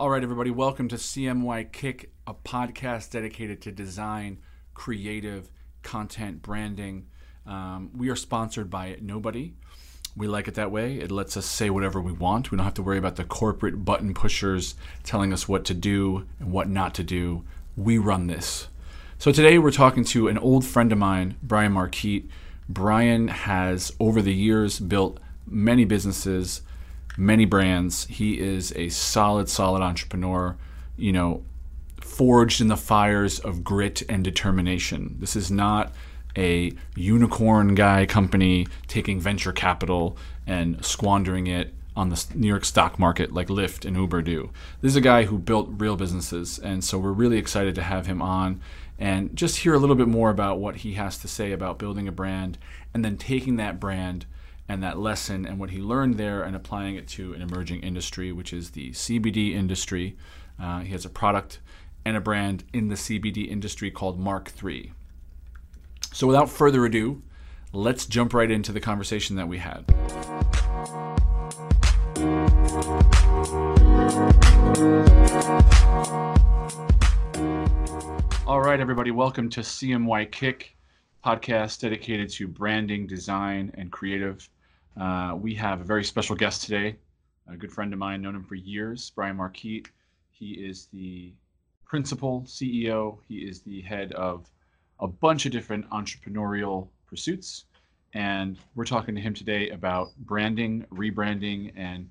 All right, everybody, welcome to CMY Kick, a podcast dedicated to design, creative, content, branding. Um, we are sponsored by Nobody. We like it that way. It lets us say whatever we want. We don't have to worry about the corporate button pushers telling us what to do and what not to do. We run this. So today we're talking to an old friend of mine, Brian Marquette. Brian has, over the years, built many businesses many brands. He is a solid, solid entrepreneur, you know, forged in the fires of grit and determination. This is not a unicorn guy company taking venture capital and squandering it on the New York stock market like Lyft and Uber do. This is a guy who built real businesses, and so we're really excited to have him on and just hear a little bit more about what he has to say about building a brand and then taking that brand and that lesson and what he learned there and applying it to an emerging industry, which is the CBD industry. Uh, he has a product and a brand in the CBD industry called Mark III. So, without further ado, let's jump right into the conversation that we had. All right, everybody, welcome to CMY Kick podcast dedicated to branding, design, and creative uh, we have a very special guest today, a good friend of mine, known him for years, Brian Marquette. He is the principal CEO. He is the head of a bunch of different entrepreneurial pursuits. And we're talking to him today about branding, rebranding, and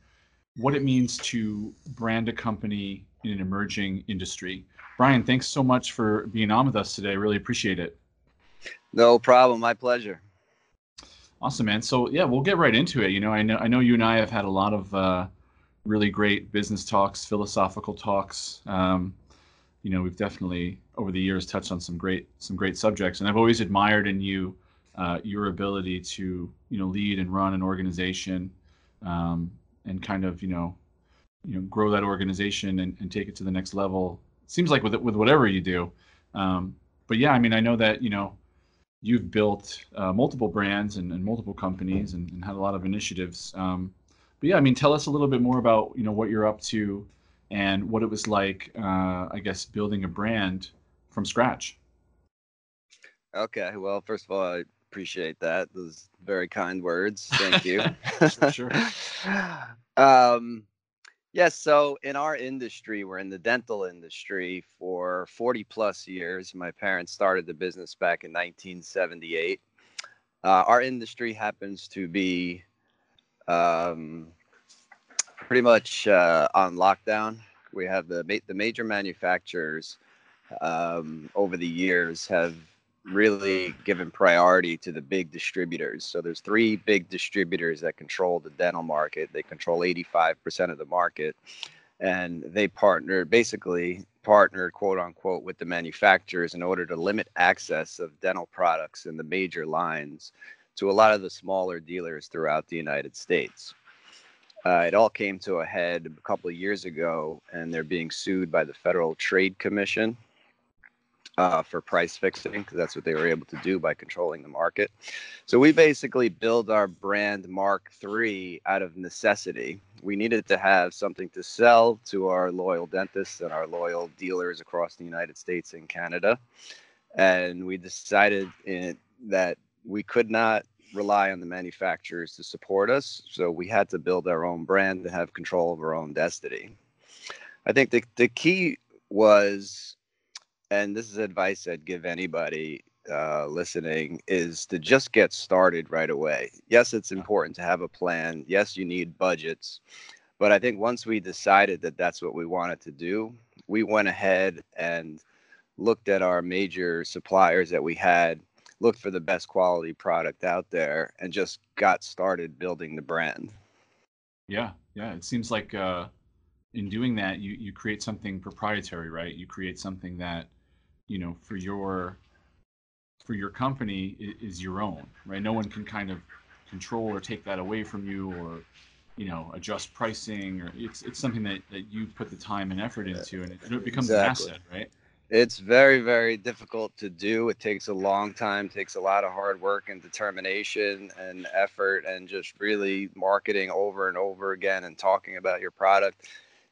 what it means to brand a company in an emerging industry. Brian, thanks so much for being on with us today. Really appreciate it. No problem. My pleasure. Awesome, man. So yeah, we'll get right into it. You know, I know I know you and I have had a lot of uh, really great business talks, philosophical talks. Um, you know, we've definitely over the years touched on some great some great subjects, and I've always admired in you uh, your ability to you know lead and run an organization um, and kind of you know you know grow that organization and, and take it to the next level. Seems like with with whatever you do. Um, but yeah, I mean, I know that you know you've built uh, multiple brands and, and multiple companies and, and, had a lot of initiatives. Um, but yeah, I mean, tell us a little bit more about you know what you're up to and what it was like, uh, I guess, building a brand from scratch. Okay, well, first of all, I appreciate that. Those very kind words. Thank you. sure. sure. um, Yes, so in our industry, we're in the dental industry for 40 plus years. My parents started the business back in 1978. Uh, our industry happens to be um, pretty much uh, on lockdown. We have the the major manufacturers um, over the years have really given priority to the big distributors. So there's three big distributors that control the dental market. They control 85% of the market. And they partnered, basically partnered, quote unquote, with the manufacturers in order to limit access of dental products in the major lines to a lot of the smaller dealers throughout the United States. Uh, it all came to a head a couple of years ago, and they're being sued by the Federal Trade Commission uh, for price fixing because that's what they were able to do by controlling the market. So we basically build our brand Mark III out of necessity. We needed to have something to sell to our loyal dentists and our loyal dealers across the United States and Canada. And we decided that we could not rely on the manufacturers to support us. So we had to build our own brand to have control of our own destiny. I think the, the key was and this is advice I'd give anybody uh, listening is to just get started right away. Yes, it's important to have a plan. Yes, you need budgets. But I think once we decided that that's what we wanted to do, we went ahead and looked at our major suppliers that we had, looked for the best quality product out there, and just got started building the brand. Yeah, yeah. It seems like uh, in doing that, you you create something proprietary, right? You create something that you know for your for your company is your own right? No one can kind of control or take that away from you or you know adjust pricing or it's it's something that, that you put the time and effort into and it, it becomes exactly. an asset right? It's very very difficult to do. It takes a long time takes a lot of hard work and determination and effort and just really marketing over and over again and talking about your product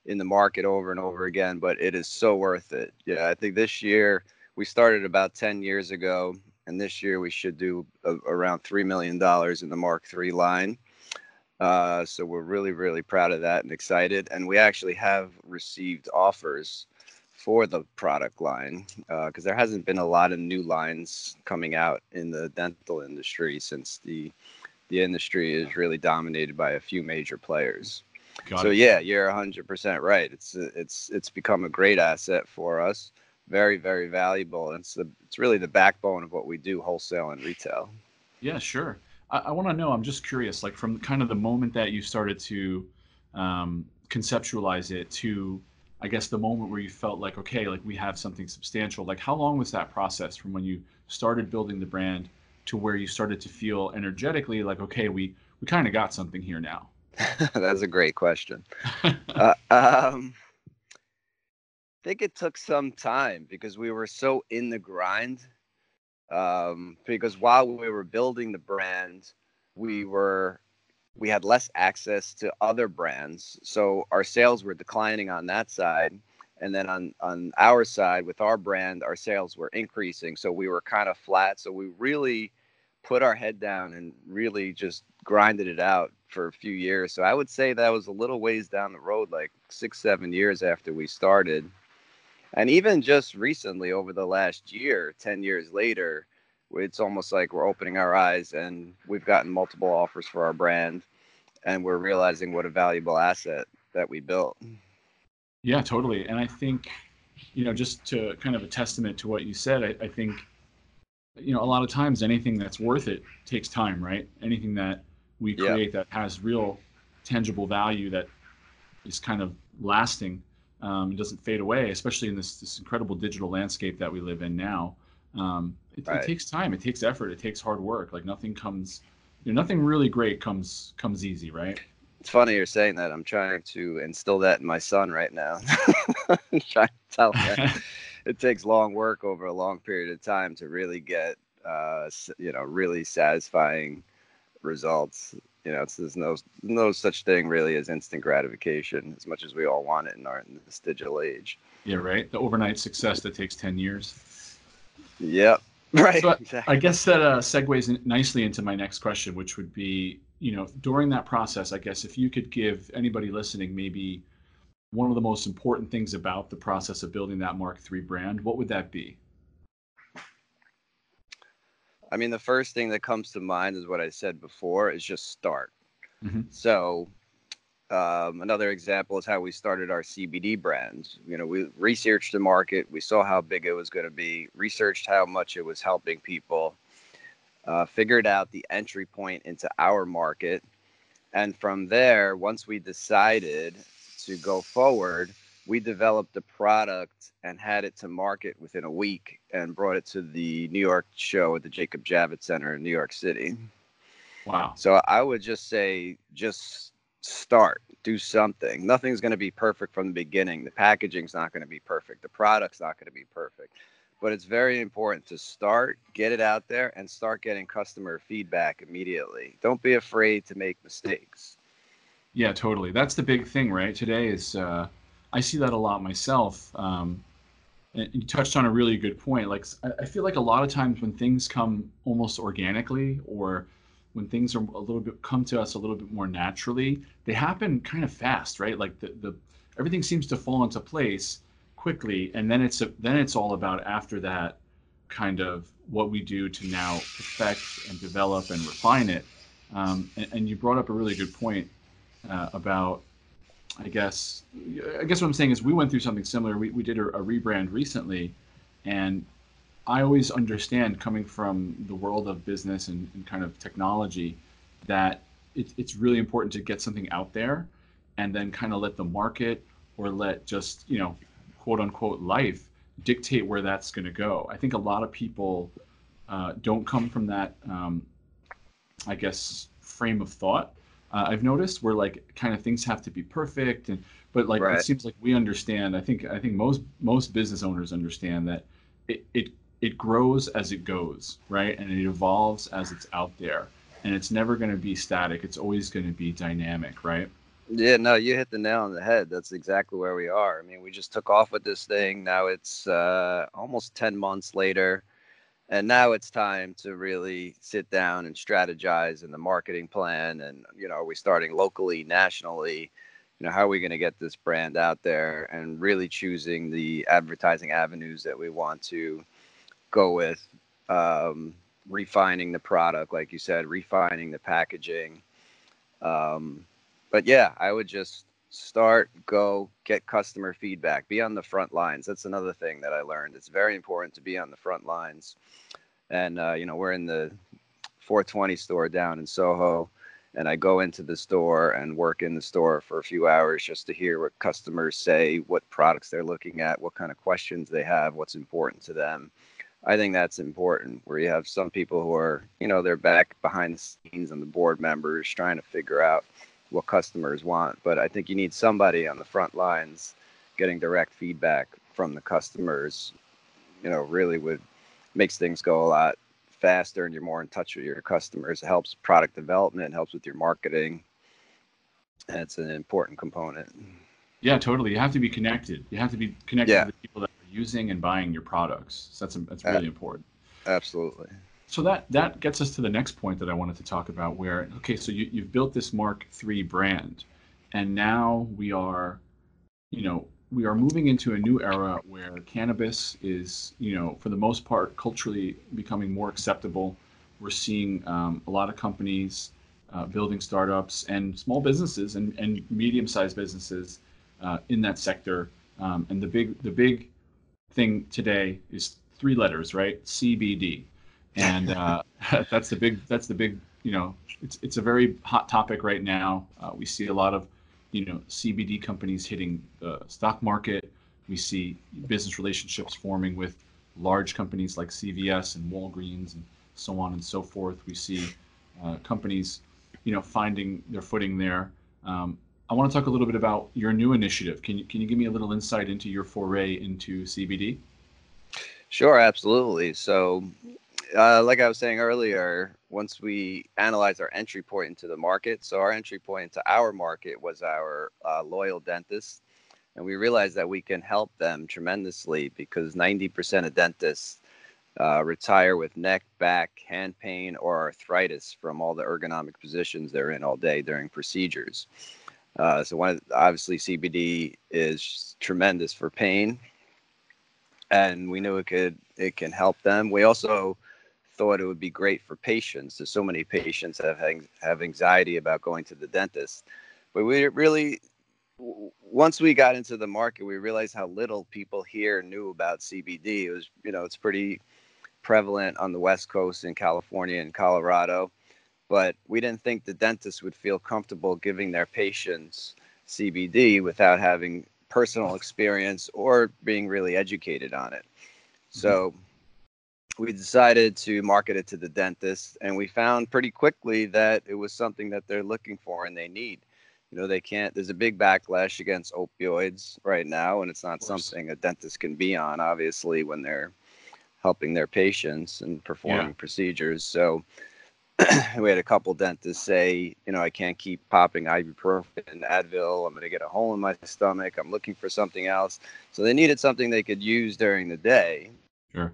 in the market over and over again, but it is so worth it. Yeah, I think this year we started about 10 years ago, and this year we should do a, around $3 million in the Mark III line. Uh, so we're really, really proud of that and excited. And we actually have received offers for the product line because uh, there hasn't been a lot of new lines coming out in the dental industry since the the industry is really dominated by a few major players. Got so it. yeah, you're 100% right. It's it's it's become a great asset for us. Very very valuable. It's the it's really the backbone of what we do wholesale and retail. Yeah, sure. I, I want to know. I'm just curious, like from kind of the moment that you started to um, conceptualize it to, I guess, the moment where you felt like, okay, like we have something substantial. Like, how long was that process from when you started building the brand to where you started to feel energetically like, okay, we we kind of got something here now? That's a great question. uh, um, I think it took some time because we were so in the grind um, because while we were building the brand, we were we had less access to other brands, so our sales were declining on that side. And then on on our side with our brand, our sales were increasing, so we were kind of flat. So we really put our head down and really just grinded it out for a few years. So I would say that was a little ways down the road, like six, seven years after we started. And even just recently over the last year 10 years later it's almost like we're opening our eyes and we've gotten multiple offers for our brand and we're realizing what a valuable asset that we built. Yeah totally. And i think you know just to kind of a testament to what you said i, I think you know a lot of times anything that's worth it takes time right? Anything that we create yeah. that has real tangible value that is kind of lasting um, it doesn't fade away, especially in this, this incredible digital landscape that we live in now. Um, it, right. it, takes time, it takes effort, it takes hard work. Like nothing comes, you know, nothing really great comes comes easy, right? It's funny you're saying that. I'm trying to instill that in my son right now. I'm trying to tell him it takes long work over a long period of time to really get, uh, you know, really satisfying results you know, there's no no such thing really as instant gratification, as much as we all want it in our in this digital age. Yeah, right. The overnight success that takes ten years. Yep. Right. So exactly. I guess that uh, segues nicely into my next question, which would be, you know, during that process, I guess if you could give anybody listening maybe one of the most important things about the process of building that Mark III brand, what would that be? I mean, the first thing that comes to mind is what I said before is just start. Mm-hmm. So, um, another example is how we started our CBD brands. You know, we researched the market, we saw how big it was going to be, researched how much it was helping people, uh, figured out the entry point into our market. And from there, once we decided to go forward, we developed the product and had it to market within a week and brought it to the New York show at the Jacob Javits Center in New York City. Wow. So I would just say, just start, do something. Nothing's going to be perfect from the beginning. The packaging's not going to be perfect. The product's not going to be perfect. But it's very important to start, get it out there, and start getting customer feedback immediately. Don't be afraid to make mistakes. Yeah, totally. That's the big thing, right? Today is uh, I see that a lot myself. Um, and you touched on a really good point. Like I feel like a lot of times when things come almost organically, or when things are a little bit come to us a little bit more naturally, they happen kind of fast, right? Like the, the everything seems to fall into place quickly, and then it's a, then it's all about after that kind of what we do to now perfect and develop and refine it. Um, and, and, you brought up a really good point uh, about I guess I guess what I'm saying is we went through something similar. We, we did a, a rebrand recently, and I always understand coming from the world of business and, and kind of technology that it, it's really important to get something out there and then kind of let the market or let just you know quote unquote life dictate where that's going to go. I think a lot of people uh, don't come from that um, I guess frame of thought uh, I've noticed where like kind of things have to be perfect and but like right. it seems like we understand. I think I think most most business owners understand that it it it grows as it goes, right? And it evolves as it's out there. And it's never going to be static. It's always going to be dynamic, right? Yeah, no, you hit the nail on the head. That's exactly where we are. I mean, we just took off with this thing. Now it's uh, almost 10 months later. And now it's time to really sit down and strategize in the marketing plan. And, you know, are we starting locally, nationally? You know, how are we going to get this brand out there and really choosing the advertising avenues that we want to go with? Um, refining the product, like you said, refining the packaging. Um, but yeah, I would just start, go, get customer feedback, be on the front lines. That's another thing that I learned. It's very important to be on the front lines. And, uh, you know, we're in the 420 store down in Soho, and I go into the store and work in the store for a few hours just to hear what customers say, what products they're looking at, what kind of questions they have, what's important to them. I think that's important where you have some people who are, you know, they're back behind the scenes and the board members trying to figure out what customers want. But I think you need somebody on the front lines getting direct feedback from the customers, you know, really would makes things go a lot faster and you're more in touch with your customers. It helps product development, helps with your marketing. And it's an important component. Yeah, totally. You have to be connected. You have to be connected yeah. to the people that are using and buying your products. So that's that's really uh, important. Absolutely so that that gets us to the next point that I wanted to talk about. Where okay, so you, you've built this Mark III brand, and now we are, you know, we are moving into a new era where cannabis is, you know, for the most part, culturally becoming more acceptable. We're seeing um, a lot of companies uh, building startups and small businesses and, and medium-sized businesses uh, in that sector. Um, and the big the big thing today is three letters, right? CBD and uh, that's the big that's the big you know it's it's a very hot topic right now. Uh, we see a lot of you know CBD companies hitting the stock market. We see business relationships forming with large companies like CVS and Walgreens and so on and so forth. We see uh, companies you know finding their footing there. Um, I want to talk a little bit about your new initiative. Can you can you give me a little insight into your foray into CBD? Sure, absolutely. So uh, like I was saying earlier, once we analyzed our entry point into the market, so our entry point into our market was our uh, loyal dentist, and we realized that we can help them tremendously because 90% of dentists uh, retire with neck, back, hand pain, or arthritis from all the ergonomic positions they're in all day during procedures. Uh, so one, obviously, CBD is tremendous for pain, and we knew it could it can help them. We also thought it would be great for patients. There's so many patients that have, have anxiety about going to the dentist. But we really, once we got into the market, we realized how little people here knew about CBD. It was, you know, it's pretty prevalent on the West Coast in California and Colorado. But we didn't think the dentists would feel comfortable giving their patients CBD without having personal experience or being really educated on it. So we decided to market it to the dentist and we found pretty quickly that it was something that they're looking for and they need. You know they can't there's a big backlash against opioids right now and it's not something a dentist can be on obviously when they're helping their patients and performing yeah. procedures. So we had a couple dentists say you know i can't keep popping ibuprofen and advil. I'm going to get a hole in my stomach. I'm looking for something else. So they needed something they could use during the day. Sure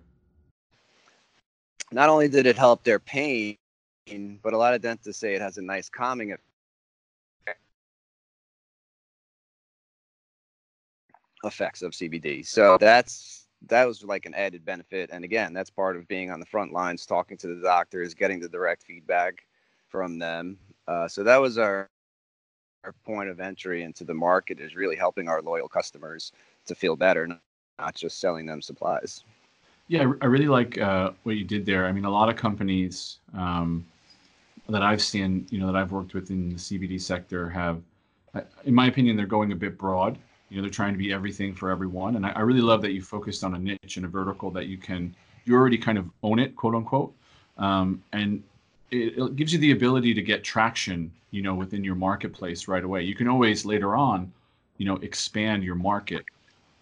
not only did it help their pain, but a lot of dentists say it has a nice calming effect. effects of CBD. So that's that was like an added benefit. And again, that's part of being on the front lines, talking to the doctors, getting the direct feedback from them. Uh, so that was our our point of entry into the market is really helping our loyal customers to feel better, not just selling them supplies. Yeah, I really like uh, what you did there. I mean, a lot of companies um, that I've seen, you know, that I've worked with in the CBD sector have, in my opinion, they're going a bit broad. You know, they're trying to be everything for everyone. And I, I really love that you focused on a niche and a vertical that you can, you already kind of own it, quote unquote. Um, and it, it gives you the ability to get traction, you know, within your marketplace right away. You can always later on, you know, expand your market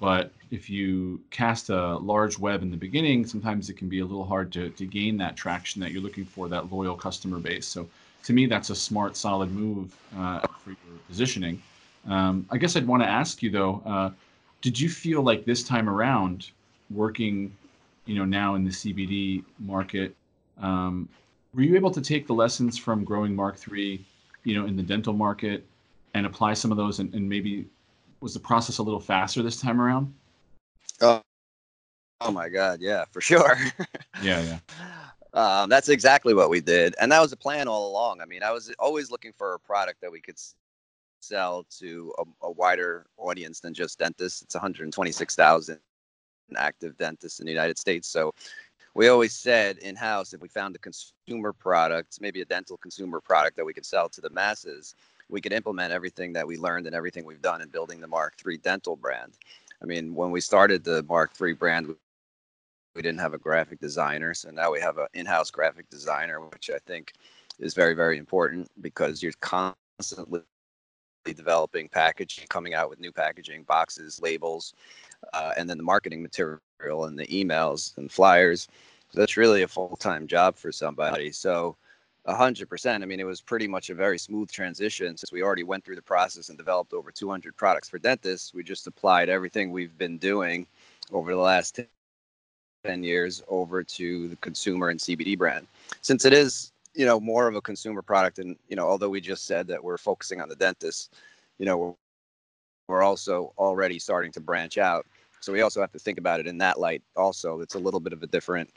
but if you cast a large web in the beginning, sometimes it can be a little hard to, to gain that traction that you're looking for, that loyal customer base. So to me, that's a smart, solid move uh, for your positioning. Um, I guess I'd want to ask you though, uh, did you feel like this time around, working, you know, now in the CBD market, um, were you able to take the lessons from growing Mark III, you know, in the dental market, and apply some of those, and, and maybe was the process a little faster this time around? Oh, oh my God, yeah, for sure. yeah, yeah. Um, that's exactly what we did, and that was the plan all along. I mean, I was always looking for a product that we could sell to a, a wider audience than just dentists. It's 126,000 active dentists in the United States, so we always said in house if we found a consumer product, maybe a dental consumer product that we could sell to the masses, we could implement everything that we learned and everything we've done in building the Mark III dental brand. I mean, when we started the Mark III brand, we didn't have a graphic designer so now we have an in-house graphic designer which i think is very very important because you're constantly developing packaging coming out with new packaging boxes labels uh, and then the marketing material and the emails and flyers so that's really a full-time job for somebody so 100% i mean it was pretty much a very smooth transition since we already went through the process and developed over 200 products for dentists we just applied everything we've been doing over the last 10 years over to the consumer and CBD brand. Since it is, you know, more of a consumer product and, you know, although we just said that we're focusing on the dentist, you know, we're, we're also already starting to branch out. So we also have to think about it in that light also. It's a little bit of a different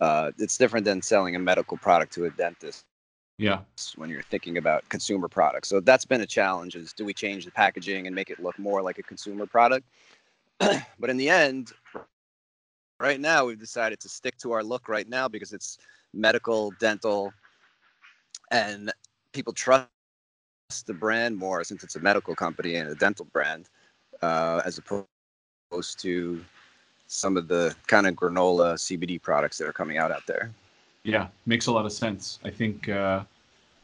uh, it's different than selling a medical product to a dentist. Yeah. When you're thinking about consumer products. So that's been a challenge is do we change the packaging and make it look more like a consumer product? but in the end, right now we've decided to stick to our look right now because it's medical, dental, and people trust the brand more since it's a medical company and a dental brand, uh, as opposed to some of the kind of granola CBD products that are coming out out there. Yeah, makes a lot of sense. I think. Uh,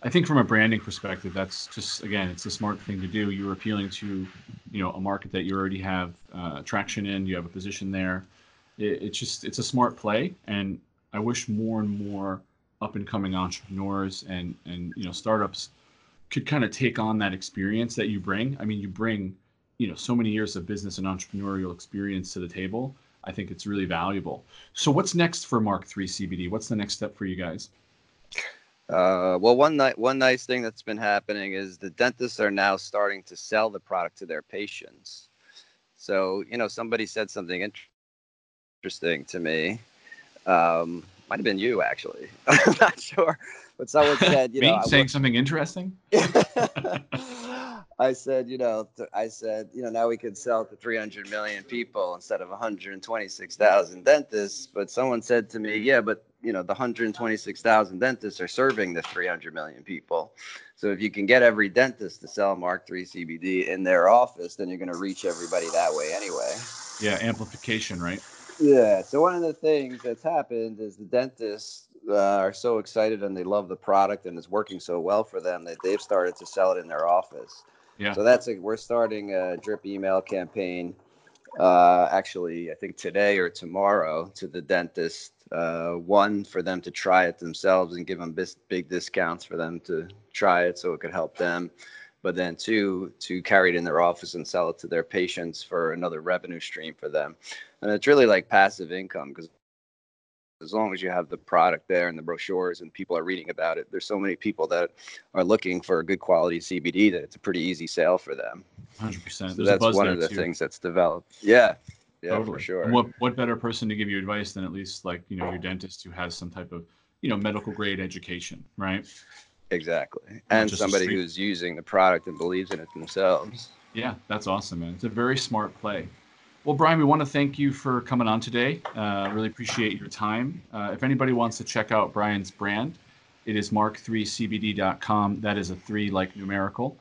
I think from a branding perspective, that's just again, it's a smart thing to do. You're appealing to, you know, a market that you already have uh, traction in. You have a position there it, it's just it's a smart play, and I wish more and more up and coming entrepreneurs and and you know startups could kind of take on that experience that you bring. I mean, you bring you know so many years of business and entrepreneurial experience to the table. I think it's really valuable. So, what's next for Mark Three CBD? What's the next step for you guys? Uh, well, one night, one nice thing that's been happening is the dentists are now starting to sell the product to their patients. So, you know, somebody said something interesting interesting to me. Um, might have been you actually. I'm not sure, but someone said, you me know, saying something interesting. I said, you know, I said, you know, now we could sell to 300 million people instead of 126,000 dentists. But someone said to me, yeah, but you know, the 126,000 dentists are serving the 300 million people. So if you can get every dentist to sell Mark III CBD in their office, then you're going to reach everybody that way anyway. Yeah, amplification, right? Yeah. So one of the things that's happened is the dentists uh, are so excited and they love the product and it's working so well for them that they've started to sell it in their office. Yeah. So that's a, we're starting a drip email campaign. Uh, actually, I think today or tomorrow to the dentist. Uh, one for them to try it themselves and give them bis- big discounts for them to try it, so it could help them but then two to carry it in their office and sell it to their patients for another revenue stream for them and it's really like passive income because as long as you have the product there and the brochures and people are reading about it there's so many people that are looking for a good quality cbd that it's a pretty easy sale for them. 100% so that's one of the too. things that's developed. Yeah. Yeah totally. for sure. And what what better person to give you advice than at least like you know your dentist who has some type of you know medical grade education right? Exactly. And somebody who's using the product and believes in it themselves. Yeah that's awesome man. It's a very smart play well, Brian, we want to thank you for coming on today. Uh, really appreciate your time. Uh, if anybody wants to check out Brian's brand, it is mark3cbd.com. That is a three like numerical.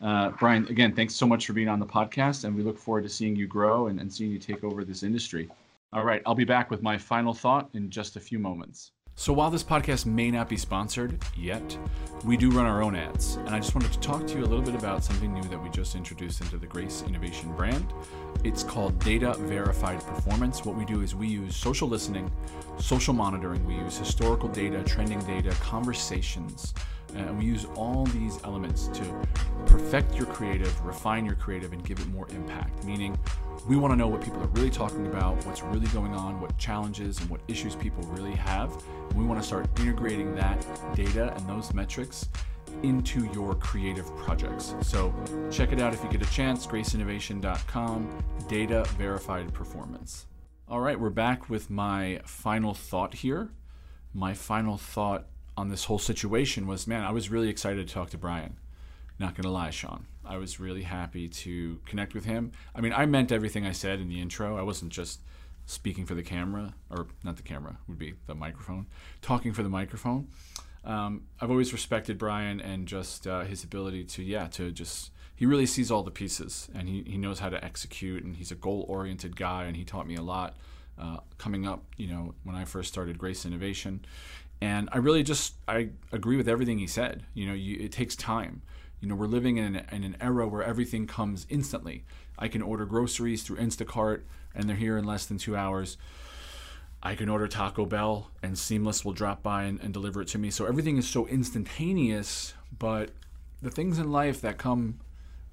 Uh, Brian, again, thanks so much for being on the podcast, and we look forward to seeing you grow and, and seeing you take over this industry. All right, I'll be back with my final thought in just a few moments. So, while this podcast may not be sponsored yet, we do run our own ads. And I just wanted to talk to you a little bit about something new that we just introduced into the Grace Innovation brand. It's called Data Verified Performance. What we do is we use social listening, social monitoring, we use historical data, trending data, conversations uh, And we use all these elements to perfect your creative, refine your creative, and give it more impact. Meaning, we want to know what people are really talking about, what's really going on, what challenges and what issues people really have. We want to start integrating that data and those metrics into your creative projects. So check it out if you get a chance, graceinnovation.com, data verified performance. All right, we're back with my final thought here. My final thought on this whole situation was man, I was really excited to talk to Brian. Not gonna lie, Sean. I was really happy to connect with him. I mean, I meant everything I said in the intro. I wasn't just speaking for the camera, or not the camera, would be the microphone, talking for the microphone. Um, I've always respected Brian and just uh, his ability to, yeah, to just, he really sees all the pieces and he, he knows how to execute and he's a goal oriented guy and he taught me a lot uh, coming up, you know, when I first started Grace Innovation. And I really just, I agree with everything he said. You know, you, it takes time. You know, we're living in an, in an era where everything comes instantly. I can order groceries through Instacart and they're here in less than two hours. I can order Taco Bell and Seamless will drop by and, and, deliver it to me. So everything is so instantaneous, but the things in life that come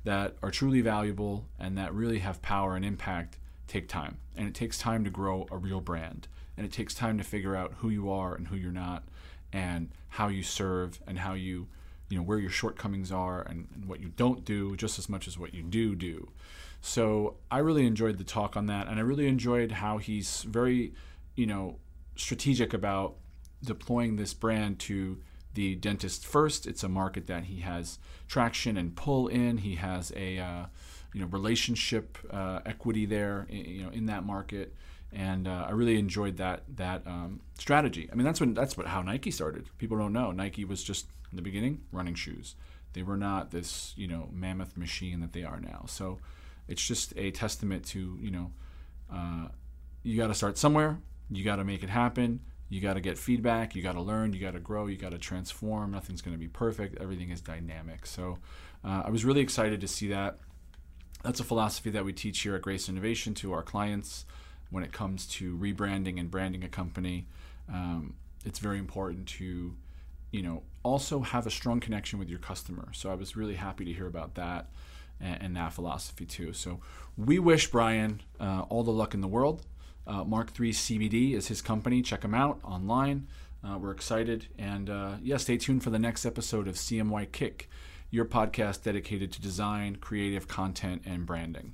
that are truly valuable and that really have power and impact take time. And it takes time to grow a real brand. And it takes time to figure out who you are and who you're not and how you serve and how you you know where your shortcomings are and, and what you don't do just as much as what you do do. So I really enjoyed the talk on that and I really enjoyed how he's very you know, strategic about deploying this brand to the dentist first. It's a market that he has traction and pull in. He has a uh, you know relationship uh, equity there, you know, in that market. And uh, I really enjoyed that that um, strategy. I mean, that's when that's what how Nike started. People don't know Nike was just in the beginning running shoes. They were not this you know mammoth machine that they are now. So it's just a testament to you know uh, you got to start somewhere you got to make it happen. You got to get feedback. You got to learn. You got to grow. You got to transform. Nothing's going to be perfect. Everything is dynamic. So uh, I was really excited to see that. That's a philosophy that we teach here at Grace Innovation to our clients when it comes to rebranding and branding a company. Um, it's very important to, you know, also have a strong connection with your customer. So I was really happy to hear about that and, that philosophy too. So we wish Brian uh, all the luck in the world. Uh, Mark III CBD is his company. Check him out online. Uh, we're excited. And uh, yeah, stay tuned for the next episode of CMY Kick, your podcast dedicated to design, creative content, and branding.